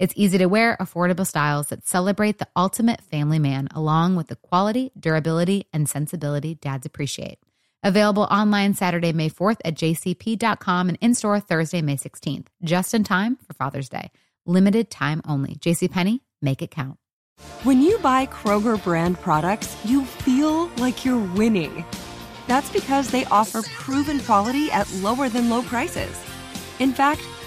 It's easy to wear, affordable styles that celebrate the ultimate family man, along with the quality, durability, and sensibility dads appreciate. Available online Saturday, May 4th at jcp.com and in store Thursday, May 16th, just in time for Father's Day. Limited time only. JCPenney, make it count. When you buy Kroger brand products, you feel like you're winning. That's because they offer proven quality at lower than low prices. In fact,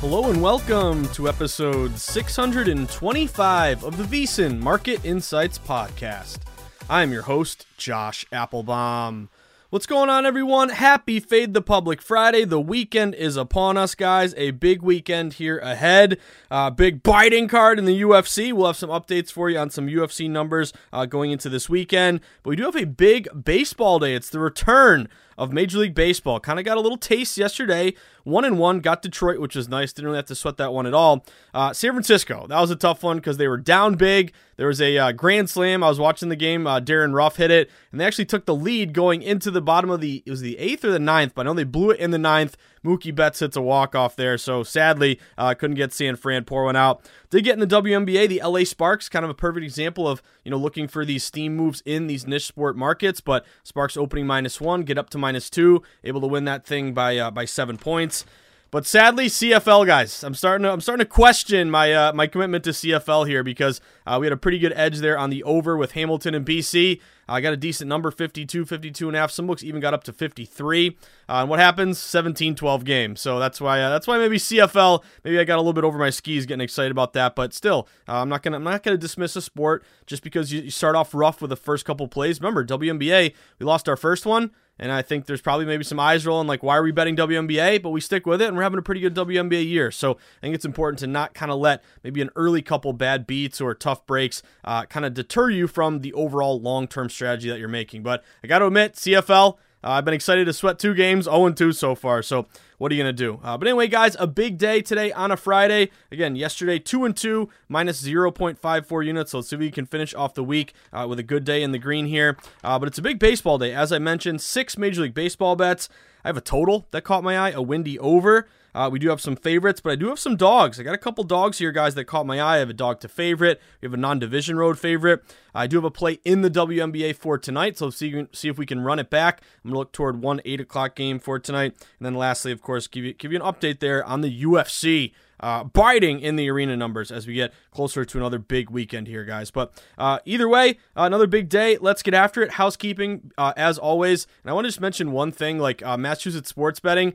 Hello and welcome to episode 625 of the VSiN Market Insights Podcast. I'm your host, Josh Appelbaum. What's going on, everyone? Happy Fade the Public Friday. The weekend is upon us, guys. A big weekend here ahead. Uh, big biting card in the UFC. We'll have some updates for you on some UFC numbers uh, going into this weekend. But we do have a big baseball day. It's the return of Major League Baseball. Kind of got a little taste yesterday. One and one, got Detroit, which was nice. Didn't really have to sweat that one at all. Uh, San Francisco, that was a tough one because they were down big. There was a uh, grand slam. I was watching the game. Uh, Darin Ruf hit it, and they actually took the lead going into the bottom of the. It was the eighth or the ninth, but I know they blew it in the ninth. Mookie Betts hits a walk off there, so sadly uh, couldn't get San Fran pour one out. Did get in the WNBA, the LA Sparks, kind of a perfect example of you know looking for these steam moves in these niche sport markets. But Sparks opening minus one, get up to minus two, able to win that thing by uh, by seven points. But sadly, CFL guys, I'm starting to I'm starting to question my uh, my commitment to CFL here because uh, we had a pretty good edge there on the over with Hamilton and BC. I uh, got a decent number, 52, 52 and a half. Some books even got up to 53. Uh, and what happens? 17-12 game. So that's why uh, that's why maybe CFL. Maybe I got a little bit over my skis, getting excited about that. But still, uh, I'm not gonna I'm not gonna dismiss a sport just because you, you start off rough with the first couple plays. Remember WNBA, we lost our first one. And I think there's probably maybe some eyes rolling, like, why are we betting WNBA? But we stick with it, and we're having a pretty good WNBA year. So I think it's important to not kind of let maybe an early couple bad beats or tough breaks uh, kind of deter you from the overall long term strategy that you're making. But I got to admit, CFL, uh, I've been excited to sweat two games, 0 2 so far. So what are you to do? Uh, but anyway, guys, a big day today on a Friday. Again, yesterday, 2 and 2, minus 0.54 units. So let's see if we can finish off the week uh, with a good day in the green here. Uh, but it's a big baseball day. As I mentioned, six Major League Baseball bets. I have a total that caught my eye, a windy over. Uh, we do have some favorites, but I do have some dogs. I got a couple dogs here, guys, that caught my eye. I have a dog to favorite. We have a non-division road favorite. I do have a play in the WNBA for tonight, so see see if we can run it back. I'm gonna look toward one eight o'clock game for tonight, and then lastly, of course, give you give you an update there on the UFC. Uh, biting in the arena numbers as we get closer to another big weekend here, guys. But uh, either way, uh, another big day. Let's get after it. Housekeeping, uh, as always. And I want to just mention one thing like uh, Massachusetts sports betting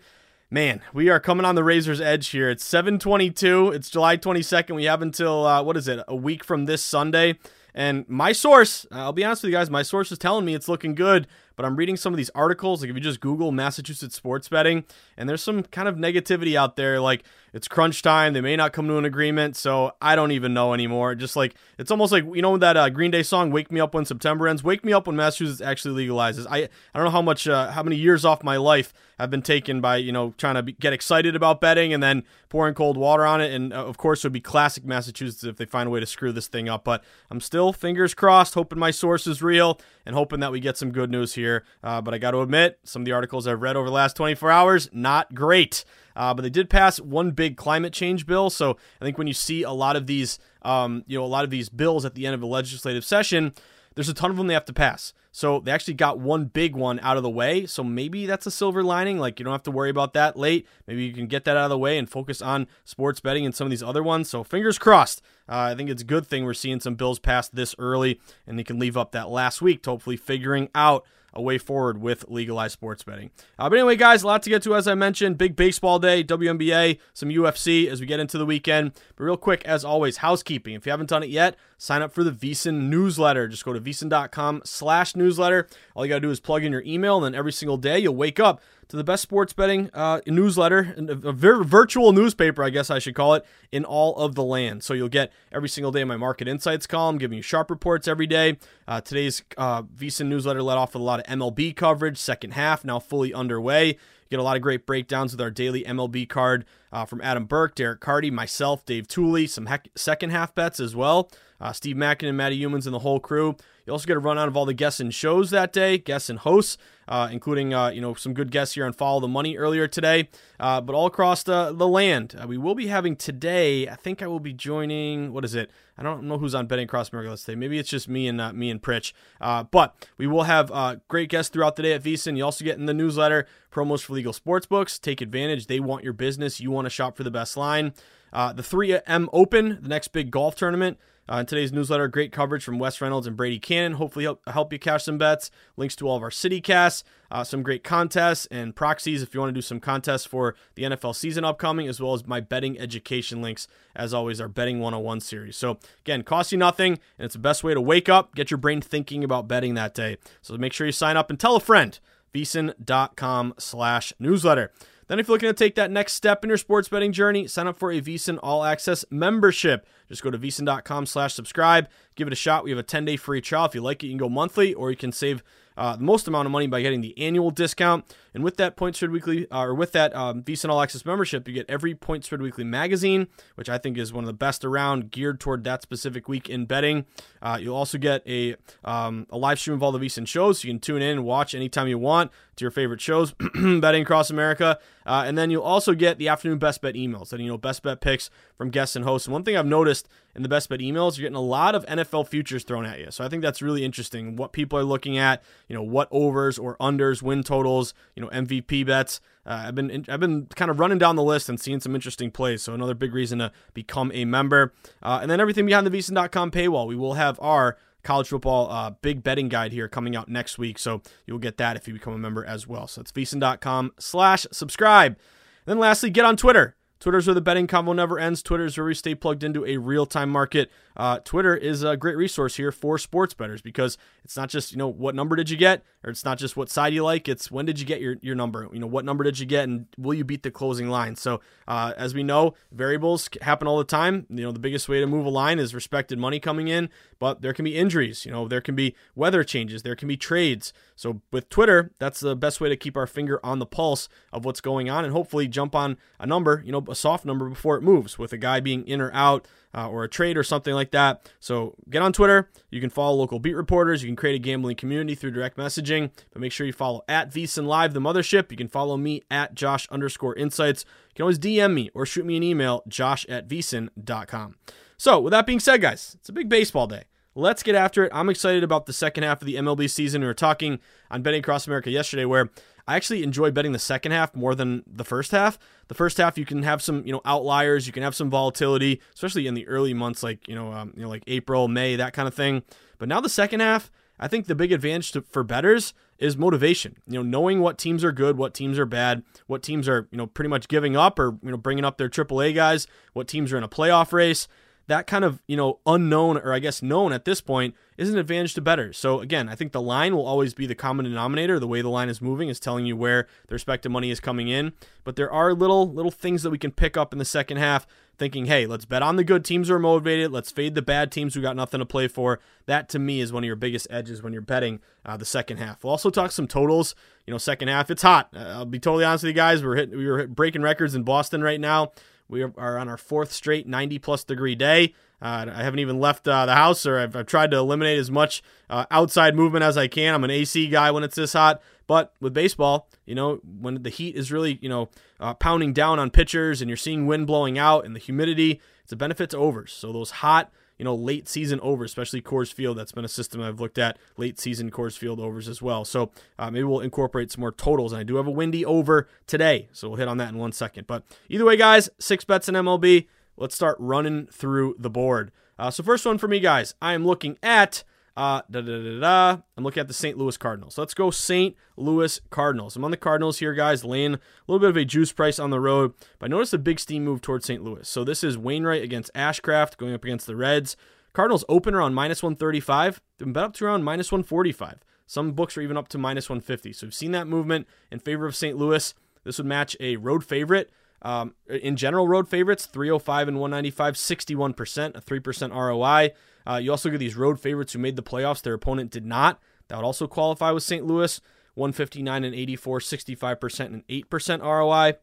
man, we are coming on the razor's edge here. It's 7:22. It's July 22nd. We have until uh, what is it? A week from this Sunday. And my source, I'll be honest with you guys, my source is telling me it's looking good, but I'm reading some of these articles. Like if you just Google Massachusetts sports betting, and there's some kind of negativity out there, like it's crunch time. They may not come to an agreement, so I don't even know anymore. Just like it's almost like you know that uh, Green Day song "Wake Me Up When September Ends." Wake me up when Massachusetts actually legalizes. I I don't know how much uh, how many years off my life have been taken by you know trying to be, get excited about betting and then pouring cold water on it. And uh, of course, it would be classic Massachusetts if they find a way to screw this thing up. But I'm still fingers crossed, hoping my source is real and hoping that we get some good news here. Uh, but I got to admit, some of the articles I've read over the last 24 hours, not great. Uh, but they did pass one big climate change bill. So I think when you see a lot of these, um, you know, a lot of these bills at the end of a legislative session, there's a ton of them they have to pass. So they actually got one big one out of the way. So maybe that's a silver lining. Like you don't have to worry about that late. Maybe you can get that out of the way and focus on sports betting and some of these other ones. So fingers crossed. Uh, I think it's a good thing we're seeing some bills passed this early and they can leave up that last week to hopefully figuring out a way forward with legalized sports betting. Uh, but anyway, guys, a lot to get to as I mentioned. Big baseball day, WNBA, some UFC as we get into the weekend. But real quick, as always, housekeeping. If you haven't done it yet, sign up for the VSiN newsletter. Just go to VSiN.com slash newsletter. All you got to do is plug in your email, and then every single day you'll wake up to the best sports betting uh, newsletter, a virtual newspaper, I guess I should call it, in all of the land. So you'll get every single day my market insights column, giving you sharp reports every day. Uh, today's uh, VSiN newsletter led off with a lot of MLB coverage, second half now fully underway. Get a lot of great breakdowns with our daily MLB card uh, from Adam Burke, Derek Carty, myself, Dave Tuley, some heck- second half bets as well. Uh, Steve Makinen and Matty Youmans and the whole crew. You also get a rundown of all the guests and shows that day, guests and hosts, uh, including uh, you know some good guests here on Follow the Money earlier today, uh, but all across the, the land. Uh, we will be having today. I think I will be joining. What is it? I don't know who's on Betting Across America today. Maybe it's just me and uh, me and Pritch. Uh, but we will have great guests throughout the day at VSiN. You also get in the newsletter promos for legal sports books. Take advantage. They want your business. You want to shop for the best line. the 3M Open, the next big golf tournament. Uh, in today's newsletter, great coverage from Wes Reynolds and Brady Kannon. Hopefully, help, help you cash some bets. Links to all of our city casts, uh, some great contests and proxies if you want to do some contests for the NFL season upcoming, as well as my betting education links. As always, our Betting 101 series. So, again, costs you nothing, and it's the best way to wake up, get your brain thinking about betting that day. So, make sure you sign up and tell a friend. VSiN.com slash newsletter. Then, if you're looking to take that next step in your sports betting journey, sign up for a VSiN All Access membership. Just go to VSiN.com slash subscribe. Give it a shot. We have a 10-day free trial. If you like it, you can go monthly, or you can save uh, the most amount of money by getting the annual discount. And with that Point Spread Weekly, uh, or with that um, VSiN All Access membership, you get every Point Spread Weekly magazine, which I think is one of the best around, geared toward that specific week in betting. Uh, you'll also get a um, a live stream of all the VSiN shows, so you can tune in and watch anytime you want to your favorite shows, betting across America. Uh, and then you'll also get the afternoon best bet emails, and you know best bet picks from guests and hosts. And one thing I've noticed in the best bet emails, you're getting a lot of NFL futures thrown at you. So I think that's really interesting. What people are looking at, you know, what overs or unders, win totals, you know, MVP bets. Uh, I've been I've been kind of running down the list and seeing some interesting plays. So another big reason to become a member. Uh, and then everything behind the VSiN.com paywall. We will have our college football uh, big betting guide here coming out next week. So you'll get that if you become a member as well. So it's VSiN.com slash subscribe. Then lastly, get on Twitter. Twitter's where the betting convo never ends. Twitter's where we stay plugged into a real time market. Uh, Twitter is a great resource here for sports bettors because it's not just you know what number did you get, or it's not just what side you like. It's when did you get your your number. You know what number did you get, and will you beat the closing line? So uh, as we know, variables happen all the time. You know the biggest way to move a line is respected money coming in, but there can be injuries. You know there can be weather changes. There can be trades. So with Twitter, that's the best way to keep our finger on the pulse of what's going on, and hopefully jump on a number. You know a soft number before it moves with a guy being in or out uh, or a trade or something like that. So get on Twitter. You can follow local beat reporters. You can create a gambling community through direct messaging. But make sure you follow at VSiN Live, the mothership. You can follow me at Josh underscore insights. You can always DM me or shoot me an email, josh at VSiN.com. So with that being said, guys, it's a big baseball day. Let's get after it. I'm excited about the second half of the MLB season. We were talking on Betting Across America yesterday where I actually enjoy betting the second half more than the first half. The first half you can have some you know outliers, you can have some volatility, especially in the early months like you know um, you know like April, May, that kind of thing. But now the second half, I think the big advantage to, for betters is motivation. You know, knowing what teams are good, what teams are bad, what teams are you know pretty much giving up or you know bringing up their AAA guys, what teams are in a playoff race that kind of, you know, unknown or I guess known at this point is an advantage to betters. So again, I think the line will always be the common denominator. The way the line is moving is telling you where the respective money is coming in. But there are little little things that we can pick up in the second half, thinking, hey, let's bet on the good teams who are motivated. Let's fade the bad teams who got nothing to play for. That to me is one of your biggest edges when you're betting uh, the second half. We'll also talk some totals. You know, second half, it's hot. Uh, I'll be totally honest with you guys. We're hitting, we are breaking records in Boston right now. We are on our fourth straight 90 plus degree day. Uh, I haven't even left uh, the house, or I've, I've, tried to eliminate as much uh, outside movement as I can. I'm an AC guy when it's this hot, but with baseball, you know, when the heat is really, you know, uh, pounding down on pitchers and you're seeing wind blowing out and the humidity, it's a benefit to overs. So those hot, you know, late season overs, especially Coors Field. That's been a system I've looked at, late season Coors Field overs as well. So uh, maybe we'll incorporate some more totals. And I do have a windy over today, so we'll hit on that in one second. But either way, guys, six bets in MLB. Let's start running through the board. Uh, so first one for me, guys, I am looking at uh, da, da, da, da. I'm looking at the St. Louis Cardinals. Let's go St. Louis Cardinals. I'm on the Cardinals here, guys, laying a little bit of a juice price on the road. But I noticed a big steam move towards St. Louis. So this is Wainwright against Ashcraft going up against the Reds. Cardinals open around minus 135. They've been bet up to around minus 145. Some books are even up to minus 150. So we've seen that movement in favor of St. Louis. This would match a road favorite. Um, in general, road favorites 305 and 195, 61%, a 3% ROI. Uh, you also get these road favorites who made the playoffs. Their opponent did not. That would also qualify with St. Louis. 159 and 84, 65% and 8% ROI.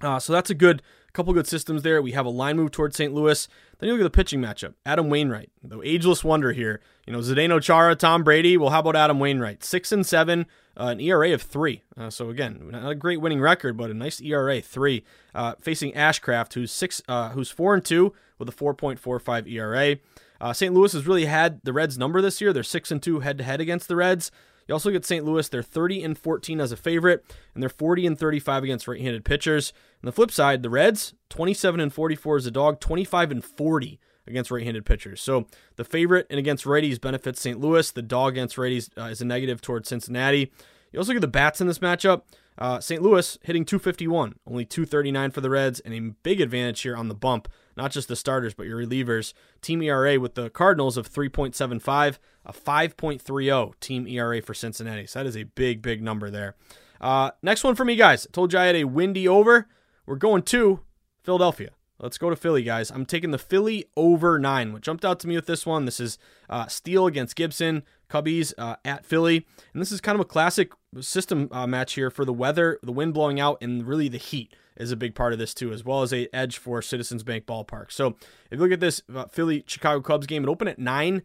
Uh, so that's a good couple good systems there. We have a line move towards St. Louis. Then you look at the pitching matchup. Adam Wainwright, the ageless wonder here. You know, Zdeno Chara, Tom Brady. Well, how about Adam Wainwright? Six and seven, uh, an ERA of three. Uh, so again, not a great winning record, but a nice ERA three. Uh, facing Ashcraft, who's six, uh, who's four and two with a 4.45 ERA. Uh, St. Louis has really had the Reds' number this year. They're six and two head to head against the Reds. You also get St. Louis. They're 30 and 14 as a favorite, and they're 40 and 35 against right-handed pitchers. On the flip side, the Reds 27 and 44 as a dog, 25 and 40 against right-handed pitchers. So the favorite and against righties benefits St. Louis. The dog against righties uh, is a negative towards Cincinnati. You also get the bats in this matchup. Uh, St. Louis hitting 251, only 239 for the Reds, and a big advantage here on the bump. Not just the starters, but your relievers. Team ERA with the Cardinals of 3.75, a 5.30 team ERA for Cincinnati. So that is a big, big number there. Uh, next one for me, guys. I told you I had a windy over. We're going to Philadelphia. Let's go to Philly, guys. I'm taking the Philly over nine. What jumped out to me with this one, this is uh, Steele against Gibson, Cubbies uh, at Philly. And this is kind of a classic system uh, match here for the weather, the wind blowing out, and really the heat is a big part of this too, as well as a edge for Citizens Bank Ballpark. So if you look at this uh, Philly Chicago Cubs game, it opened at nine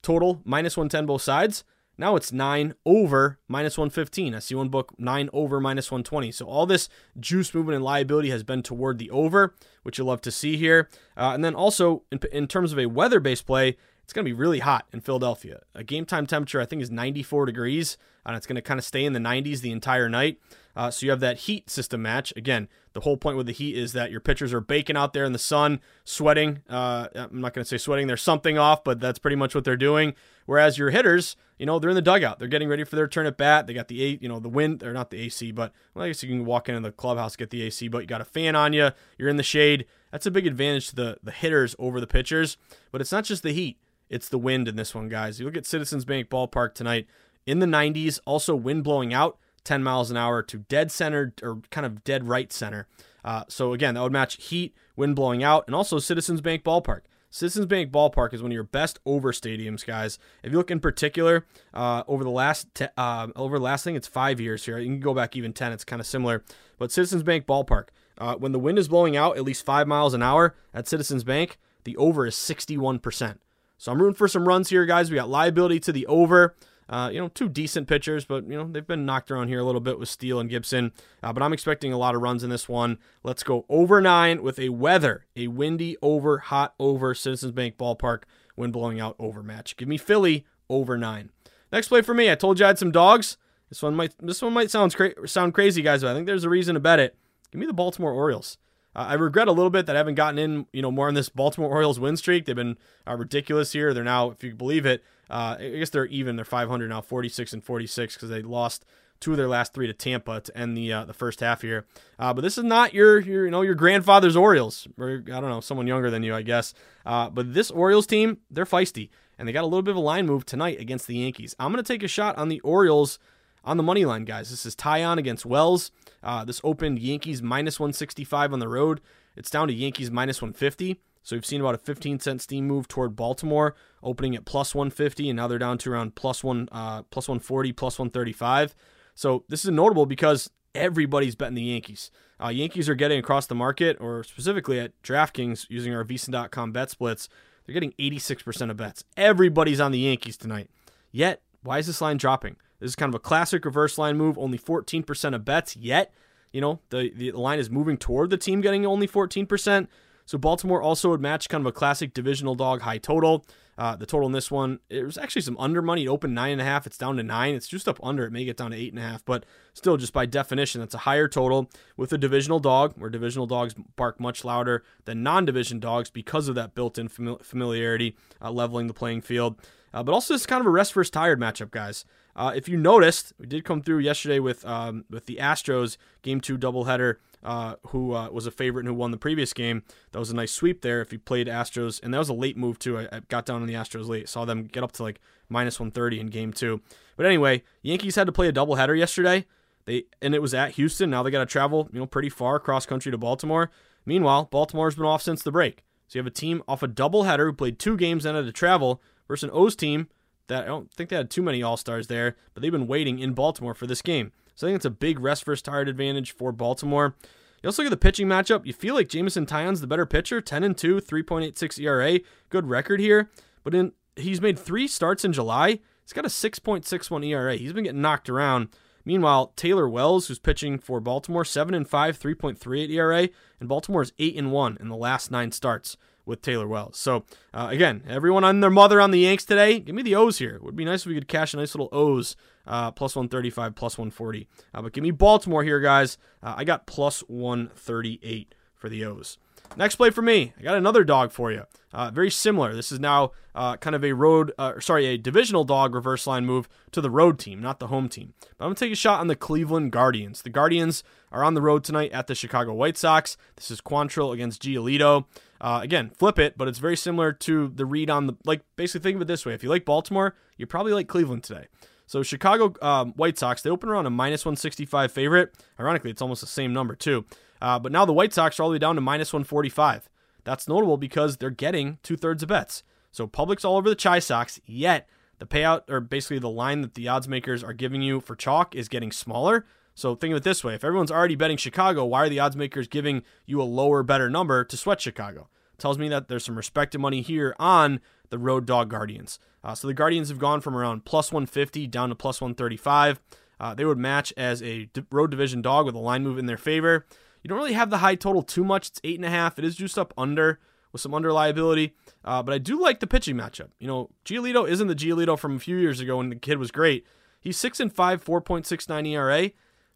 total, minus 110 both sides. Now it's 9 over minus 115. I see one book 9 over minus 120. So all this juice movement and liability has been toward the over, which you'll love to see here. Uh, and then also, in, in terms of a weather based play, it's going to be really hot in Philadelphia. A game time temperature, I think, is 94 degrees, and it's going to kind of stay in the 90s the entire night. Uh, so you have that heat system match. Again, the whole point with the heat is that your pitchers are baking out there in the sun, sweating. Uh, I'm not going to say sweating, there's something off, but that's pretty much what they're doing. Whereas your hitters, you know, they're in the dugout. They're getting ready for their turn at bat. They got the A, you know, the wind, or not the AC, but well, I guess you can walk into the clubhouse get the AC, but you got a fan on you. You're in the shade. That's a big advantage to the the hitters over the pitchers. But it's not just the heat; it's the wind in this one, guys. You look at Citizens Bank Ballpark tonight in the 90s. Also, wind blowing out 10 miles an hour to dead center or kind of dead right center. Uh, so again, that would match heat, wind blowing out, and also Citizens Bank Ballpark. Citizens Bank Ballpark is one of your best over stadiums, guys. If you look in particular uh, over the last te- uh, over the last thing, it's five years here. You can go back even ten. It's kind of similar, but Citizens Bank Ballpark. Uh, when the wind is blowing out at least five miles an hour at Citizens Bank, the over is sixty-one percent. So I'm rooting for some runs here, guys. We got liability to the over. Uh, you know, two decent pitchers, but you know they've been knocked around here a little bit with Steele and Gibson. Uh, but I'm expecting a lot of runs in this one. Let's go over nine with a weather, a windy over, hot over, Citizens Bank Ballpark, wind blowing out over match. Give me Philly over nine. Next play for me. I told you I had some dogs. This one might this one might sound cra- sound crazy, guys, but I think there's a reason to bet it. Give me the Baltimore Orioles. Uh, I regret a little bit that I haven't gotten in, you know, more on this Baltimore Orioles win streak. They've been uh, ridiculous here. They're now, if you believe it, uh, I guess they're even. They're 500 now, 46 and 46 because they lost two of their last three to Tampa to end the uh, the first half here. Uh, but this is not your, your you know your grandfather's Orioles or I don't know someone younger than you I guess. Uh, but this Orioles team they're feisty and they got a little bit of a line move tonight against the Yankees. I'm going to take a shot on the Orioles on the money line, guys. This is Taillon against Wells. Uh, this opened Yankees minus 165 on the road. It's down to Yankees minus 150. So we've seen about a 15 cent steam move toward Baltimore, opening at plus 150, and now they're down to around plus one, uh, plus 140, plus 135. So this is notable because everybody's betting the Yankees. Uh, Yankees are getting across the market, or specifically at DraftKings using our VSiN.com bet splits. They're getting 86% of bets. Everybody's on the Yankees tonight. Yet, why is this line dropping? This is kind of a classic reverse line move. Only 14% of bets. Yet, you know, the, the line is moving toward the team getting only 14%. So Baltimore also would match kind of a classic divisional dog high total. Uh, the total in this one, it was actually some under money. It opened nine and a half. It's down to nine. It's just up under. It may get down to eight and a half, but still, just by definition, that's a higher total with a divisional dog, where divisional dogs bark much louder than non-division dogs because of that built-in familiarity, uh, leveling the playing field. Uh, but also, it's kind of a rest versus tired matchup, guys. Uh, if you noticed, we did come through yesterday with um, with the Astros game two doubleheader uh, who uh, was a favorite and who won the previous game. That was a nice sweep there. If you played Astros, and that was a late move too. I, I got down on the Astros late, saw them get up to like minus 130 in game two. But anyway, Yankees had to play a doubleheader yesterday. They and it was at Houston. Now they got to travel, you know, pretty far cross country to Baltimore. Meanwhile, Baltimore's been off since the break. So you have a team off a doubleheader who played two games and had to travel versus an O's team that I don't think they had too many All Stars there, but they've been waiting in Baltimore for this game. So I think it's a big rest versus tired advantage for Baltimore. You also look at the pitching matchup. You feel like Jameson Taillon's the better pitcher, 10 and 2, 3.86 ERA, good record here. But in he's made three starts in July. He's got a 6.61 ERA. He's been getting knocked around. Meanwhile, Tyler Wells, who's pitching for Baltimore, 7 and 5, 3.38 ERA, and Baltimore's 8 and 1 in the last 9 starts with Tyler Wells. So, uh, again, everyone on their mother on the Yanks today, give me the O's here. It would be nice if we could cash a nice little O's, uh, plus 135, plus 140. Uh, but give me Baltimore here, guys. Uh, I got plus 138 for the O's. Next play for me, I got another dog for you. Uh, very similar. This is now uh, kind of a road, uh, sorry, a divisional dog reverse line move to the road team, not the home team. But I'm going to take a shot on the Cleveland Guardians. The Guardians are on the road tonight at the Chicago White Sox. This is Quantrill against Giolito. Uh, again, flip it, but it's very similar to the read on the, like, basically think of it this way. If you like Baltimore, you probably like Cleveland today. So Chicago um, White Sox, they open around a minus 165 favorite. Ironically, it's almost the same number, too. Uh, but now the White Sox are all the way down to minus 145. That's notable because they're getting two thirds of bets. So public's all over the Chi Sox, yet the payout, or basically the line that the odds makers are giving you for chalk, is getting smaller. So think of it this way if everyone's already betting Chicago, why are the odds makers giving you a lower, better number to sweat Chicago? Tells me that there's some respected money here on the Road Dog Guardians. Uh, so the Guardians have gone from around plus 150 down to plus 135. Uh, they would match as a road division dog with a line move in their favor. You don't really have the high total too much. It's eight and a half. It is juiced up under with some under liability. Uh, but I do like the pitching matchup. You know, Giolito isn't the Giolito from a few years ago when the kid was great. He's six and five, 4.69 ERA.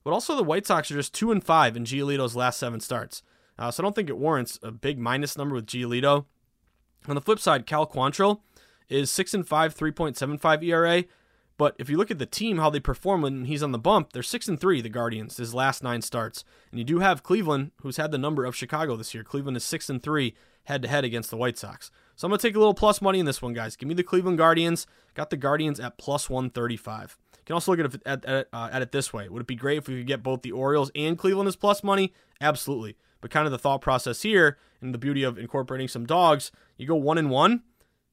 But also the White Sox are just two and five in Giolito's last seven starts. Uh, so I don't think it warrants a big minus number with Giolito. On the flip side, Cal Quantrill is six and five, 3.75 ERA. But if you look at the team, how they perform when he's on the bump, they're six and three. The Guardians, his last nine starts, and you do have Cleveland, who's had the number of Chicago this year. Cleveland is six and three head to head against the White Sox. So I'm gonna take a little plus money in this one, guys. Give me the Cleveland Guardians. Got the Guardians at plus 135. You can also look at it, at, at, uh, at it this way. Would it be great if we could get both the Orioles and Cleveland as plus money? Absolutely. But kind of the thought process here, and the beauty of incorporating some dogs, you go one and one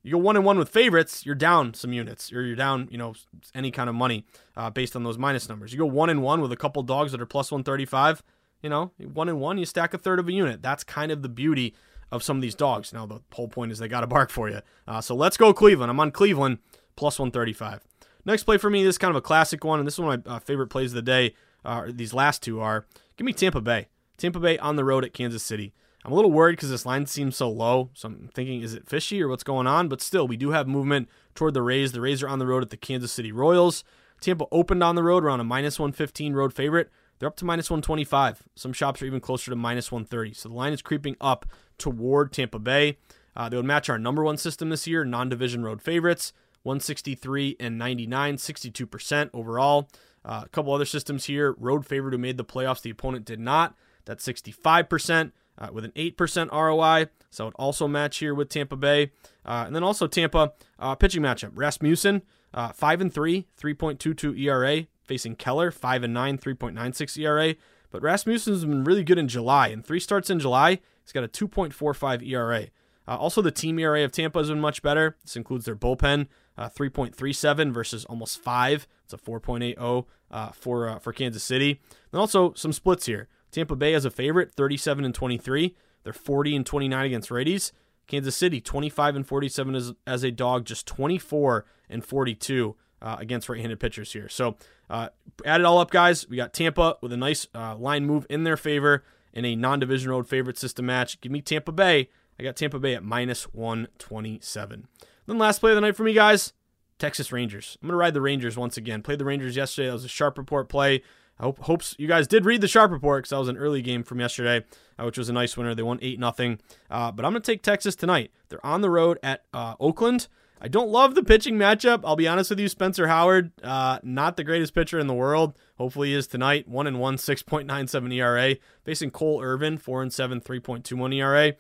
you go one and one with favorites, you're down some units, or you're down, you know, any kind of money uh, based on those minus numbers. You go one and one with a couple dogs that are plus 135, you know, one and one, you stack a third of a unit. That's kind of the beauty of some of these dogs. Now, the whole point is they got to bark for you. Uh, so let's go Cleveland. I'm on Cleveland plus 135. Next play for me, this is kind of a classic one, and this is one of my uh, favorite plays of the day. Uh, these last two are give me Tampa Bay. Tampa Bay on the road at Kansas City. I'm a little worried because this line seems so low. So I'm thinking, is it fishy or what's going on? But still, we do have movement toward the Rays. The Rays are on the road at the Kansas City Royals. Tampa opened on the road around a minus 115 road favorite. They're up to minus 125. Some shops are even closer to minus 130. So the line is creeping up toward Tampa Bay. Uh, they would match our number one system this year, non division road favorites 163 and 99, 62% overall. Uh, a couple other systems here. Road favorite who made the playoffs, the opponent did not. That's 65% uh, with an 8% ROI. So it also match here with Tampa Bay. Uh, and then also Tampa uh, pitching matchup. Rasmussen, uh, 5 and 3, 3.22 ERA, facing Keller, 5 and 9, 3.96 ERA. But Rasmussen's been really good in July. In three starts in July, he's got a 2.45 ERA. Uh, also, the team ERA of Tampa has been much better. This includes their bullpen, uh, 3.37 versus almost 5. It's a 4.80 uh, for uh, for Kansas City. And also some splits here. Tampa Bay as a favorite, 37 and 23. They're 40 and 29 against righties. Kansas City, 25 and 47 as, as a dog, just 24 and 42 uh, against right-handed pitchers here. So uh, add it all up, guys. We got Tampa with a nice uh, line move in their favor in a non-division road favorite system match. Give me Tampa Bay. I got Tampa Bay at minus 127. Then last play of the night for me, guys. Texas Rangers. I'm going to ride the Rangers once again. Played the Rangers yesterday. That was a sharp report play. I hope hopes you guys did read the sharp report because that was an early game from yesterday, uh, which was a nice winner. They won eight nothing. Uh, but I'm to take Texas tonight. They're on the road at uh, Oakland. I don't love the pitching matchup. I'll be honest with you, Spencer Howard, uh, not the greatest pitcher in the world. Hopefully, he is tonight. One and one, 6.97 ERA, facing Cole Irvin, four and seven, 3.21 ERA.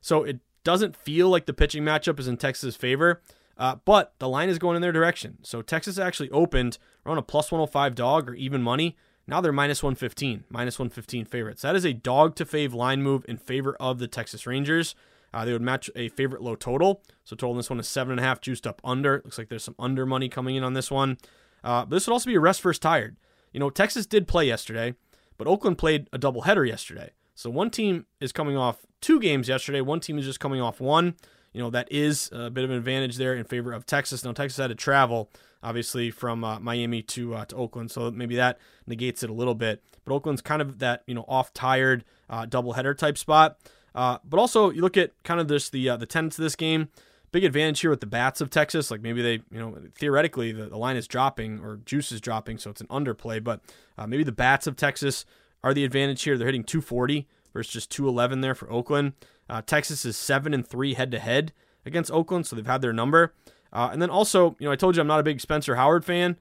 So it doesn't feel like the pitching matchup is in Texas' favor. Uh, but the line is going in their direction. So Texas actually opened around a plus 105 dog or even money. Now they're minus 115, minus 115 favorites. That is a dog to fave line move in favor of the Texas Rangers. Uh, they would match a favorite low total. So total on this one is seven and a half, juiced up under. Looks like there's some under money coming in on this one. Uh, but this would also be a rest first tired. You know, Texas did play yesterday, but Oakland played a doubleheader yesterday. So one team is coming off two games yesterday. One team is just coming off one. You know, that is a bit of an advantage there in favor of Texas. Now, Texas had to travel, obviously, from uh, Miami to uh, to Oakland, so maybe that negates it a little bit. But Oakland's kind of that, you know, off tired uh, doubleheader type spot. Uh, but also, you look at kind of this the uh, the tenets of this game. Big advantage here with the bats of Texas. Like maybe they, you know, theoretically the, the line is dropping or juice is dropping, so it's an underplay. But uh, maybe the bats of Texas are the advantage here. They're hitting 240 versus just 211 there for Oakland. Uh, Texas is seven and three head to head against Oakland, so they've had their number. Uh, and then also, you know, I told you I'm not a big Spencer Howard fan,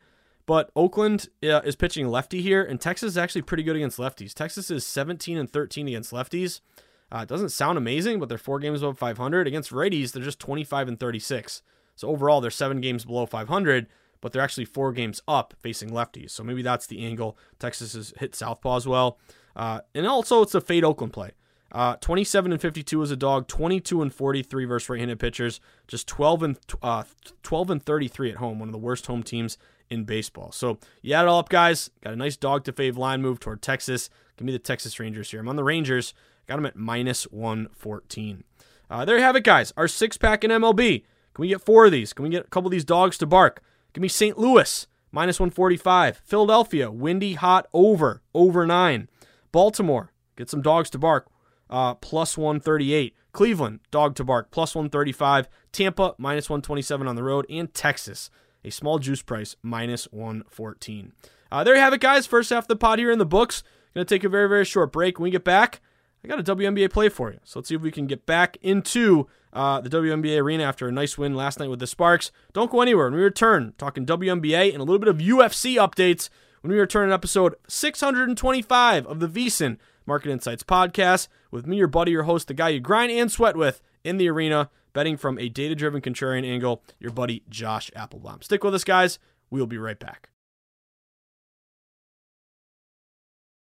but Oakland uh, is pitching lefty here, and Texas is actually pretty good against lefties. Texas is 17 and 13 against lefties. Uh, it doesn't sound amazing, but they're four games above 500 against righties. They're just 25 and 36. So overall, they're seven games below 500, but they're actually four games up facing lefties. So maybe that's the angle. Texas has hit southpaw as well, uh, and also it's a fade Oakland play. Uh, 27 and 52 as a dog, 22 and 43 versus right-handed pitchers, just 12 and uh, 12 and 33 at home, one of the worst home teams in baseball. So you add it all up, guys. Got a nice dog to fave line move toward Texas. Give me the Texas Rangers here. I'm on the Rangers. Got them at minus 114. Uh, there you have it, guys. Our six pack in MLB. Can we get four of these? Can we get a couple of these dogs to bark? Give me St. Louis minus 145. Philadelphia windy hot over over nine. Baltimore get some dogs to bark uh, plus 138. Cleveland, dog to bark, plus 135. Tampa, minus 127 on the road. And Texas, a small juice price, minus 114. Uh, there you have it, guys. First half of the pod here in the books. Going to take a very, very short break. When we get back, I got a WNBA play for you. So let's see if we can get back into uh, the WNBA arena after a nice win last night with the Sparks. Don't go anywhere. When we return, talking WNBA and a little bit of UFC updates when we return in episode 625 of the VSiN Market Insights podcast with me, your buddy, your host, the guy you grind and sweat with in the arena, betting from a data driven contrarian angle, your buddy Josh Appelbaum. Stick with us, guys. We'll be right back.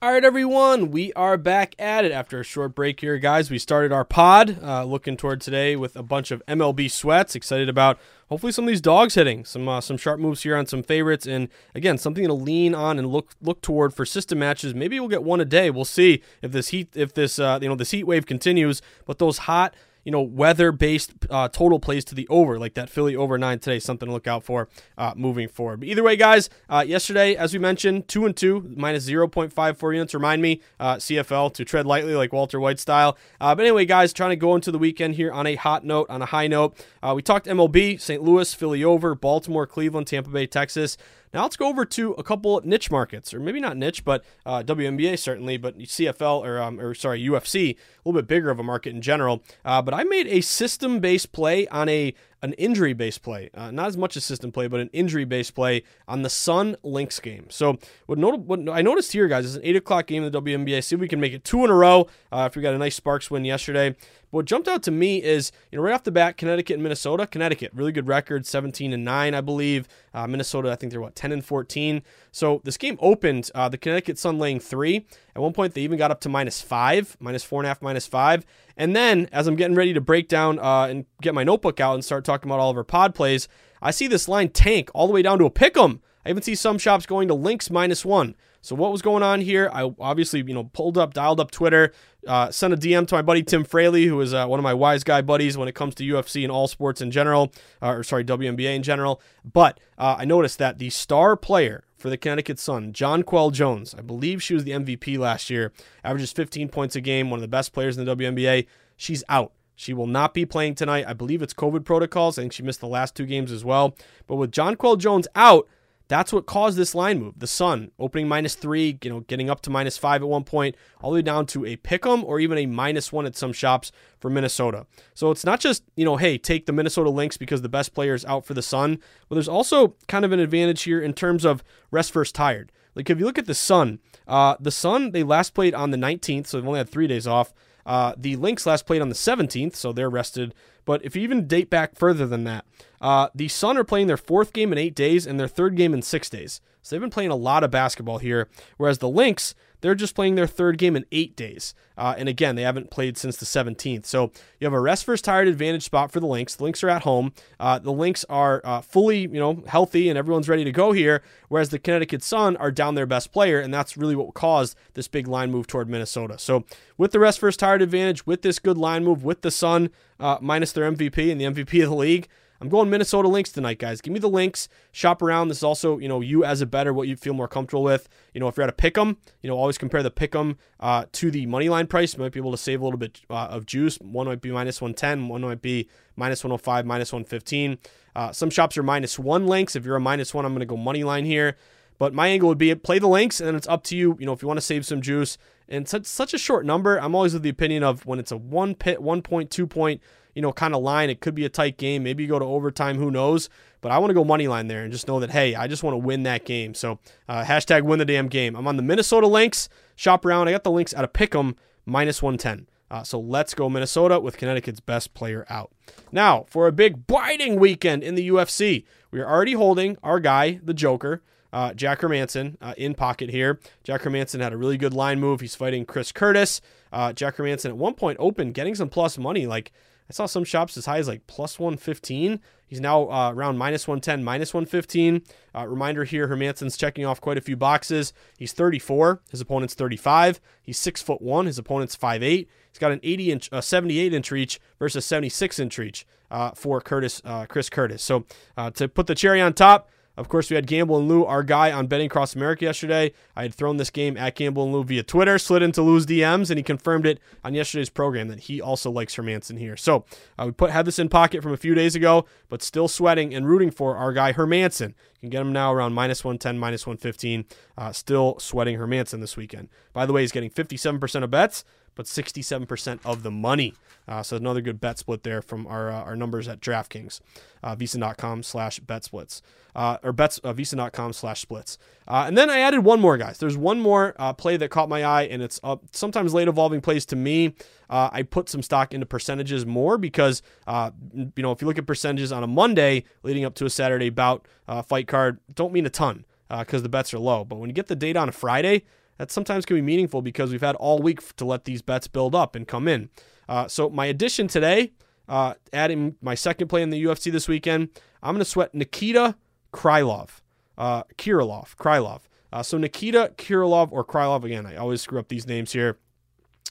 All right, everyone, we are back at it after a short break here, guys. We started our pod uh, looking toward today with a bunch of MLB sweats. Excited about hopefully some of these dogs hitting some uh, some sharp moves here on some favorites, and again something to lean on and look look toward for system matches. Maybe we'll get one a day. We'll see if this heat if this uh, you know this heat wave continues, but those hot you know, weather based uh, total plays to the over, like that Philly over nine today. Something to look out for uh, moving forward. But either way, guys, uh, yesterday, as we mentioned, two and two, minus 0.54 units. Remind me, uh, CFL to tread lightly like Walter White style. Uh, but anyway, guys, trying to go into the weekend here on a hot note, on a high note. Uh, we talked MLB, St. Louis, Philly over, Baltimore, Cleveland, Tampa Bay, Texas. Now let's go over to a couple niche markets, or maybe not niche, but uh, WNBA certainly, but CFL or um, or sorry UFC, a little bit bigger of a market in general. Uh, but I made a system-based play on a an injury based play, uh, not as much a system play, but an injury based play on the Sun Lynx game. So what, not- what I noticed here, guys, is an eight o'clock game in the WNBA. See if we can make it two in a row. Uh, if we got a nice Sparks win yesterday. But what jumped out to me is, you know, right off the bat, Connecticut and Minnesota. Connecticut, really good record, 17 and 9, I believe. Uh, Minnesota, I think they're what, 10 and 14. So this game opened, uh, the Connecticut Sun laying three. At one point, they even got up to minus five, minus four and a half, minus five. And then, as I'm getting ready to break down uh, and get my notebook out and start talking about all of our pod plays, I see this line tank all the way down to a pick 'em. I even see some shops going to Lynx minus one. So what was going on here? I obviously, you know, pulled up, dialed up Twitter, uh, sent a DM to my buddy Tim Fraley, who is uh, one of my wise guy buddies when it comes to UFC and all sports in general, uh, or sorry, WNBA in general. But uh, I noticed that the star player for the Connecticut Sun, Jonquel Jones. I believe she was the MVP last year, averages 15 points a game, one of the best players in the WNBA. She's out. She will not be playing tonight. I believe it's COVID protocols. I think she missed the last two games as well. But with Jonquel Jones out, that's what caused this line move. The Sun opening minus three, you know, getting up to minus five at one point, all the way down to a pick 'em or even a minus one at some shops for Minnesota. So it's not just, you know, hey, take the Minnesota Lynx because the best player is out for the Sun, but there's also kind of an advantage here in terms of rest first tired. Like if you look at the Sun, uh, the Sun, they last played on the 19th, so they've only had three days off. Uh, the Lynx last played on the 17th, so they're rested. But if you even date back further than that, Uh, the Sun are playing their fourth game in eight days and their third game in six days. So they've been playing a lot of basketball here. Whereas the Lynx, they're just playing their third game in eight days. Uh, and again, they haven't played since the 17th. So you have a rest first tired advantage spot for the Lynx. The Lynx are at home. Uh, the Lynx are uh, fully, you know, healthy and everyone's ready to go here. Whereas the Connecticut Sun are down their best player, and that's really what caused this big line move toward Minnesota. So with the rest first tired advantage, with this good line move, with the Sun uh, minus their MVP and the MVP of the league. I'm going Minnesota Lynx tonight, guys. Give me the Lynx. Shop around. This is also, you know, you as a better, what you feel more comfortable with. You know, if you're at a pick 'em, you know, always compare the pick 'em uh, to the money line price. You might be able to save a little bit uh, of juice. One might be minus 110, one might be minus 105, minus 115. Uh, some shops are minus one Lynx. If you're a minus one, I'm going to go money line here. But my angle would be play the Lynx, and then it's up to you. You know, if you want to save some juice, and such such a short number, I'm always of the opinion of when it's a one pit, one point, two point you know, kind of line. It could be a tight game. Maybe you go to overtime. Who knows? But I want to go money line there and just know that hey, I just want to win that game. So uh, hashtag win the damn game. I'm on the Minnesota Lynx. Shop around. I got the Lynx out of Pick'em minus 110. Uh, so let's go Minnesota with Connecticut's best player out. Now for a big biting weekend in the UFC. We are already holding our guy, the Joker. Uh, Jack Hermansson uh, in pocket here. Jack Hermansson had a really good line move. He's fighting Chris Curtis. Uh, Jack Hermansson at one point open, getting some plus money. Like I saw some shops as high as like plus 115. He's now uh, around minus 110, minus 115. Uh, reminder here, Hermansson's checking off quite a few boxes. He's 34. His opponent's 35. He's six foot one. His opponent's 5'8. He's got an 80 inch, uh, 78 inch reach versus 76 inch reach uh, for Curtis, uh, Chris Curtis. So uh, to put the cherry on top, of course, we had Gamble and Lou, our guy on Betting Across America yesterday. I had thrown this game at Gamble and Lou via Twitter, slid into Lou's DMs, and he confirmed it on yesterday's program that he also likes Hermansson here. So uh, we put had this in pocket from a few days ago, but still sweating and rooting for our guy Hermansson. You can get him now around minus 110, minus 115. Uh, still sweating Hermansson this weekend. By the way, he's getting 57% of bets but 67% of the money. Uh, so another good bet split there from our uh, our numbers at DraftKings, uh, VSiN.com slash bet splits, uh, or bets uh, VSiN.com slash splits. Uh, and then I added one more, guys. There's one more uh, play that caught my eye, and it's uh, sometimes late evolving plays to me. Uh, I put some stock into percentages more because, uh, you know, if you look at percentages on a Monday leading up to a Saturday bout uh, fight card, don't mean a ton because the bets are low. But when you get the date on a Friday, that sometimes can be meaningful because we've had all week to let these bets build up and come in. Uh, so my addition today, uh, adding my second play in the UFC this weekend, I'm going to sweat Nikita Krylov, uh, Kirilov, Krylov. Uh, so Nikita Kirilov or Krylov again. I always screw up these names here.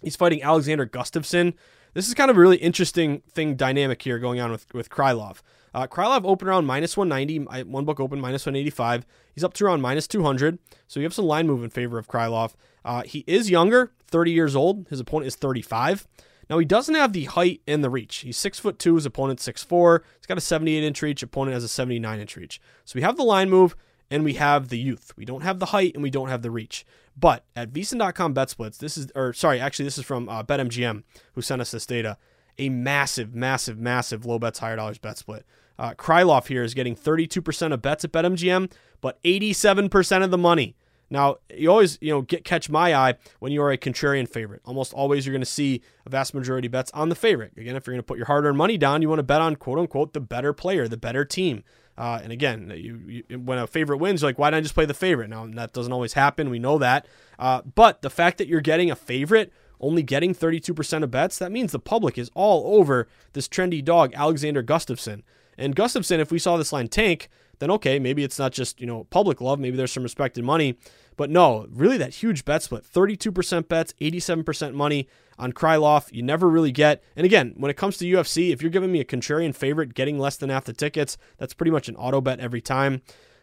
He's fighting Alexander Gustafsson. This is kind of a really interesting thing dynamic here going on with with Krylov. Uh, Krylov opened around minus 190. One book open minus 185. He's up to around minus 200. So you have some line move in favor of Krylov. Uh, he is younger, 30 years old. His opponent is 35. Now he doesn't have the height and the reach. He's six foot two. His opponent's six four. He's got a 78 inch reach. Opponent has a 79 inch reach. So we have the line move and we have the youth. We don't have the height and we don't have the reach. But at VSiN.com bet splits, this is or sorry, actually this is from uh, BetMGM who sent us this data. A massive, massive, massive low bets higher dollars bet split. Uh, Krylov here is getting 32% of bets at BetMGM, but 87% of the money. Now, you always, you know, get catch my eye when you are a contrarian favorite. Almost always you're going to see a vast majority bets on the favorite. Again, if you're going to put your hard-earned money down, you want to bet on quote unquote the better player, the better team. Uh, and again, you, you, when a favorite wins, you're like, why don't I just play the favorite? Now, that doesn't always happen. We know that. Uh, but the fact that you're getting a favorite, only getting 32% of bets, that means the public is all over this trendy dog, Alexander Gustafsson. And Gustafsson, if we saw this line tank, then okay, maybe it's not just, you know, public love, maybe there's some respected money. But no, really that huge bet split 32% bets, 87% money on Krylov. You never really get. And again, when it comes to UFC, if you're giving me a contrarian favorite getting less than half the tickets, that's pretty much an auto bet every time.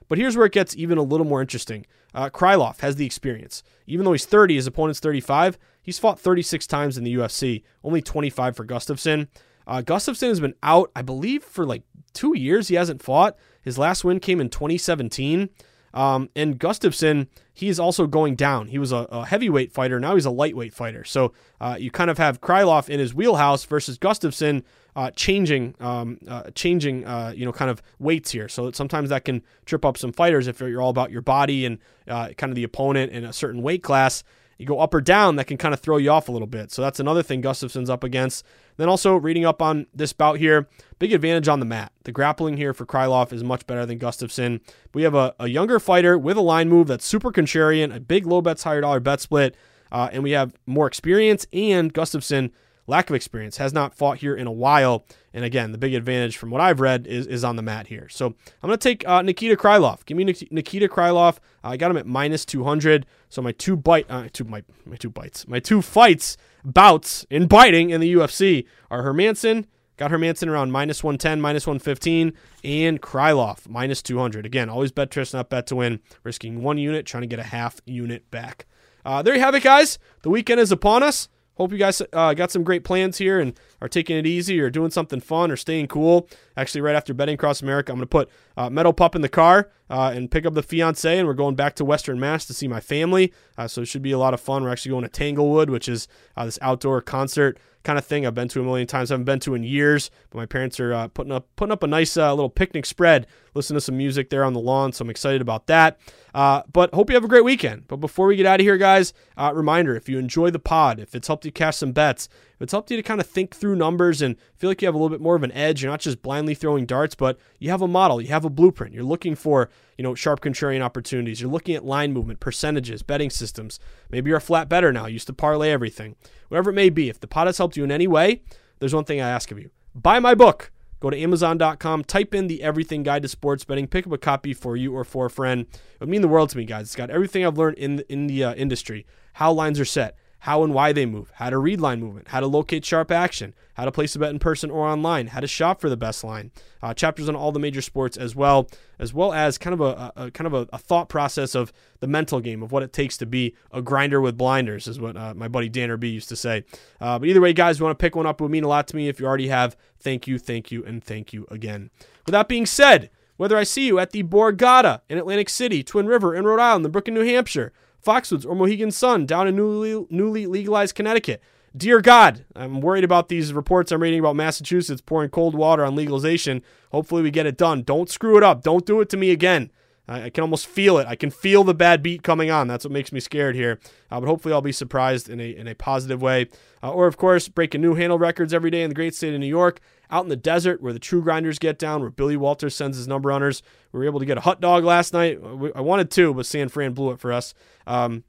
But here's where it gets even a little more interesting. Uh, Krylov has the experience. Even though he's 30, his opponent's 35. He's fought 36 times in the UFC, only 25 for Gustafsson. Uh, Gustafsson has been out, I believe, for like two years. He hasn't fought. His last win came in 2017. Um, and Gustafsson, he is also going down. He was a, a heavyweight fighter. Now he's a lightweight fighter. So uh, you kind of have Krylov in his wheelhouse versus Gustafsson uh, changing, um, uh, changing, uh, you know, kind of weights here. So sometimes that can trip up some fighters if you're all about your body and uh, kind of the opponent in a certain weight class. you go up or down, that can kind of throw you off a little bit. So that's another thing Gustafsson's up against. Then also reading up on this bout here, big advantage on the mat. The grappling here for Krylov is much better than Gustafsson. We have a, a younger fighter with a line move that's super contrarian, a big low bets, higher dollar bet split, uh, and we have more experience. And Gustafsson, lack of experience, has not fought here in a while. And again, the big advantage from what I've read is, is on the mat here. So I'm going to take uh, Nikita Krylov. Give me Nikita Krylov. Uh, I got him at minus 200. So my two bite, uh, two my my two bites, my two fights, bouts in biting in the UFC are Hermansson. Got Hermansson around minus 110, minus 115, and Krylov minus 200. Again, always bet Tris, not bet to win. Risking one unit, trying to get a half unit back. Uh, there you have it, guys. The weekend is upon us. Hope you guys uh, got some great plans here and are taking it easy or doing something fun or staying cool. Actually, right after betting across America, I'm going to put uh, Metal Pup in the car uh, and pick up the fiance, and we're going back to Western Mass to see my family. Uh, so it should be a lot of fun. We're actually going to Tanglewood, which is uh, this outdoor concert kind of thing I've been to a million times. I haven't been to in years, but my parents are uh, putting up putting up a nice little picnic spread. Listen to some music there on the lawn, so I'm excited about that. Uh, but hope you have a great weekend. But before we get out of here, guys, uh, reminder: if you enjoy the pod, if it's helped you cash some bets, if it's helped you to kind of think through numbers and feel like you have a little bit more of an edge, you're not just blindly throwing darts, but you have a model, you have a blueprint. You're looking for you know sharp contrarian opportunities. You're looking at line movement, percentages, betting systems. Maybe you're a flat better now. Used to parlay everything whatever it may be. If the pod has helped you in any way, there's one thing I ask of you buy my book. Go to Amazon.com, type in the Everything Guide to Sports Betting, pick up a copy for you or for a friend. It would mean the world to me, guys. It's got everything I've learned in the, in the uh, industry, how lines are set, how and why they move, how to read line movement, how to locate sharp action, how to place a bet in person or online, how to shop for the best line. Uh, chapters on all the major sports as well, as well as kind of a, a kind of a, a, thought process of the mental game of what it takes to be a grinder with blinders, is what uh, my buddy Danner B used to say. Uh, but either way, guys, you want to pick one up, it would mean a lot to me. If you already have, thank you, thank you, and thank you again. With that being said, whether I see you at the Borgata in Atlantic City, Twin River in Rhode Island, the Brook in New Hampshire, Foxwoods or Mohegan Sun down in newly, newly legalized Connecticut. Dear God, I'm worried about these reports I'm reading about Massachusetts pouring cold water on legalization. Hopefully, we get it done. Don't screw it up. Don't do it to me again. I, can almost feel it. I can feel the bad beat coming on. That's what makes me scared here. Uh, but hopefully, I'll be surprised in a in a positive way. Uh, or, of course, breaking new handle records every day in the great state of New York. Out in the desert where the true grinders get down, where Billy Walters sends his number runners. We were able to get a hot dog last night. I wanted two, but San Fran blew it for us. Um,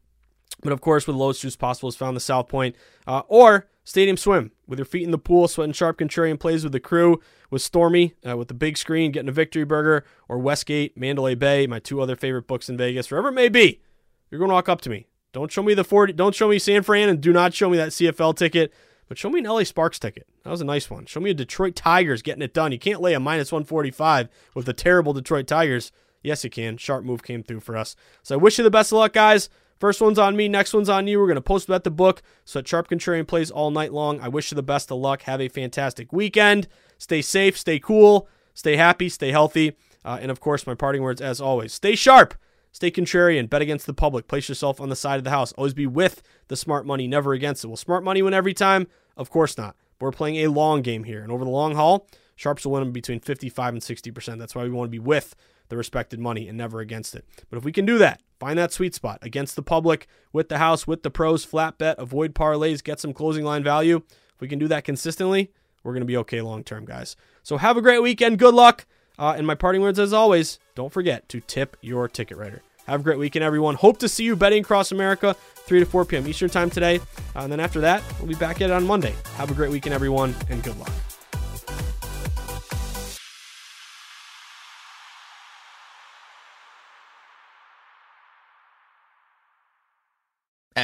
but of course, with lowest juice possible is found the South Point. Uh, or Stadium Swim, with your feet in the pool, sweating sharp contrarian plays with the crew, with Stormy, uh, with the big screen, getting a victory burger, or Westgate, Mandalay Bay, my two other favorite books in Vegas, wherever it may be. You're going to walk up to me. Don't show me the 40, don't show me San Fran, and do not show me that CFL ticket, but show me an LA Sparks ticket. That was a nice one. Show me a Detroit Tigers getting it done. You can't lay a minus 145 with the terrible Detroit Tigers. Yes, you can. Sharp move came through for us. So I wish you the best of luck, guys. First one's on me, next one's on you. We're going to post bet the book so that Sharp Contrarian plays all night long. I wish you the best of luck. Have a fantastic weekend. Stay safe, stay cool, stay happy, stay healthy. Uh, and of course, my parting words as always stay sharp, stay contrarian, bet against the public, place yourself on the side of the house. Always be with the smart money, never against it. Will smart money win every time? Of course not. We're playing a long game here. And over the long haul, Sharps will win between 55 and 60%. That's why we want to be with the respected money and never against it. But if we can do that, find that sweet spot against the public, with the house, with the pros, flat bet, avoid parlays, get some closing line value. If we can do that consistently, we're going to be okay long term, guys. So have a great weekend. Good luck. Uh, and my parting words, as always, don't forget to tip your ticket writer. Have a great weekend, everyone. Hope to see you betting across America, 3 to 4 p.m. Eastern Time today. Uh, and then after that, we'll be back at it on Monday. Have a great weekend, everyone, and good luck.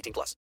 18 plus.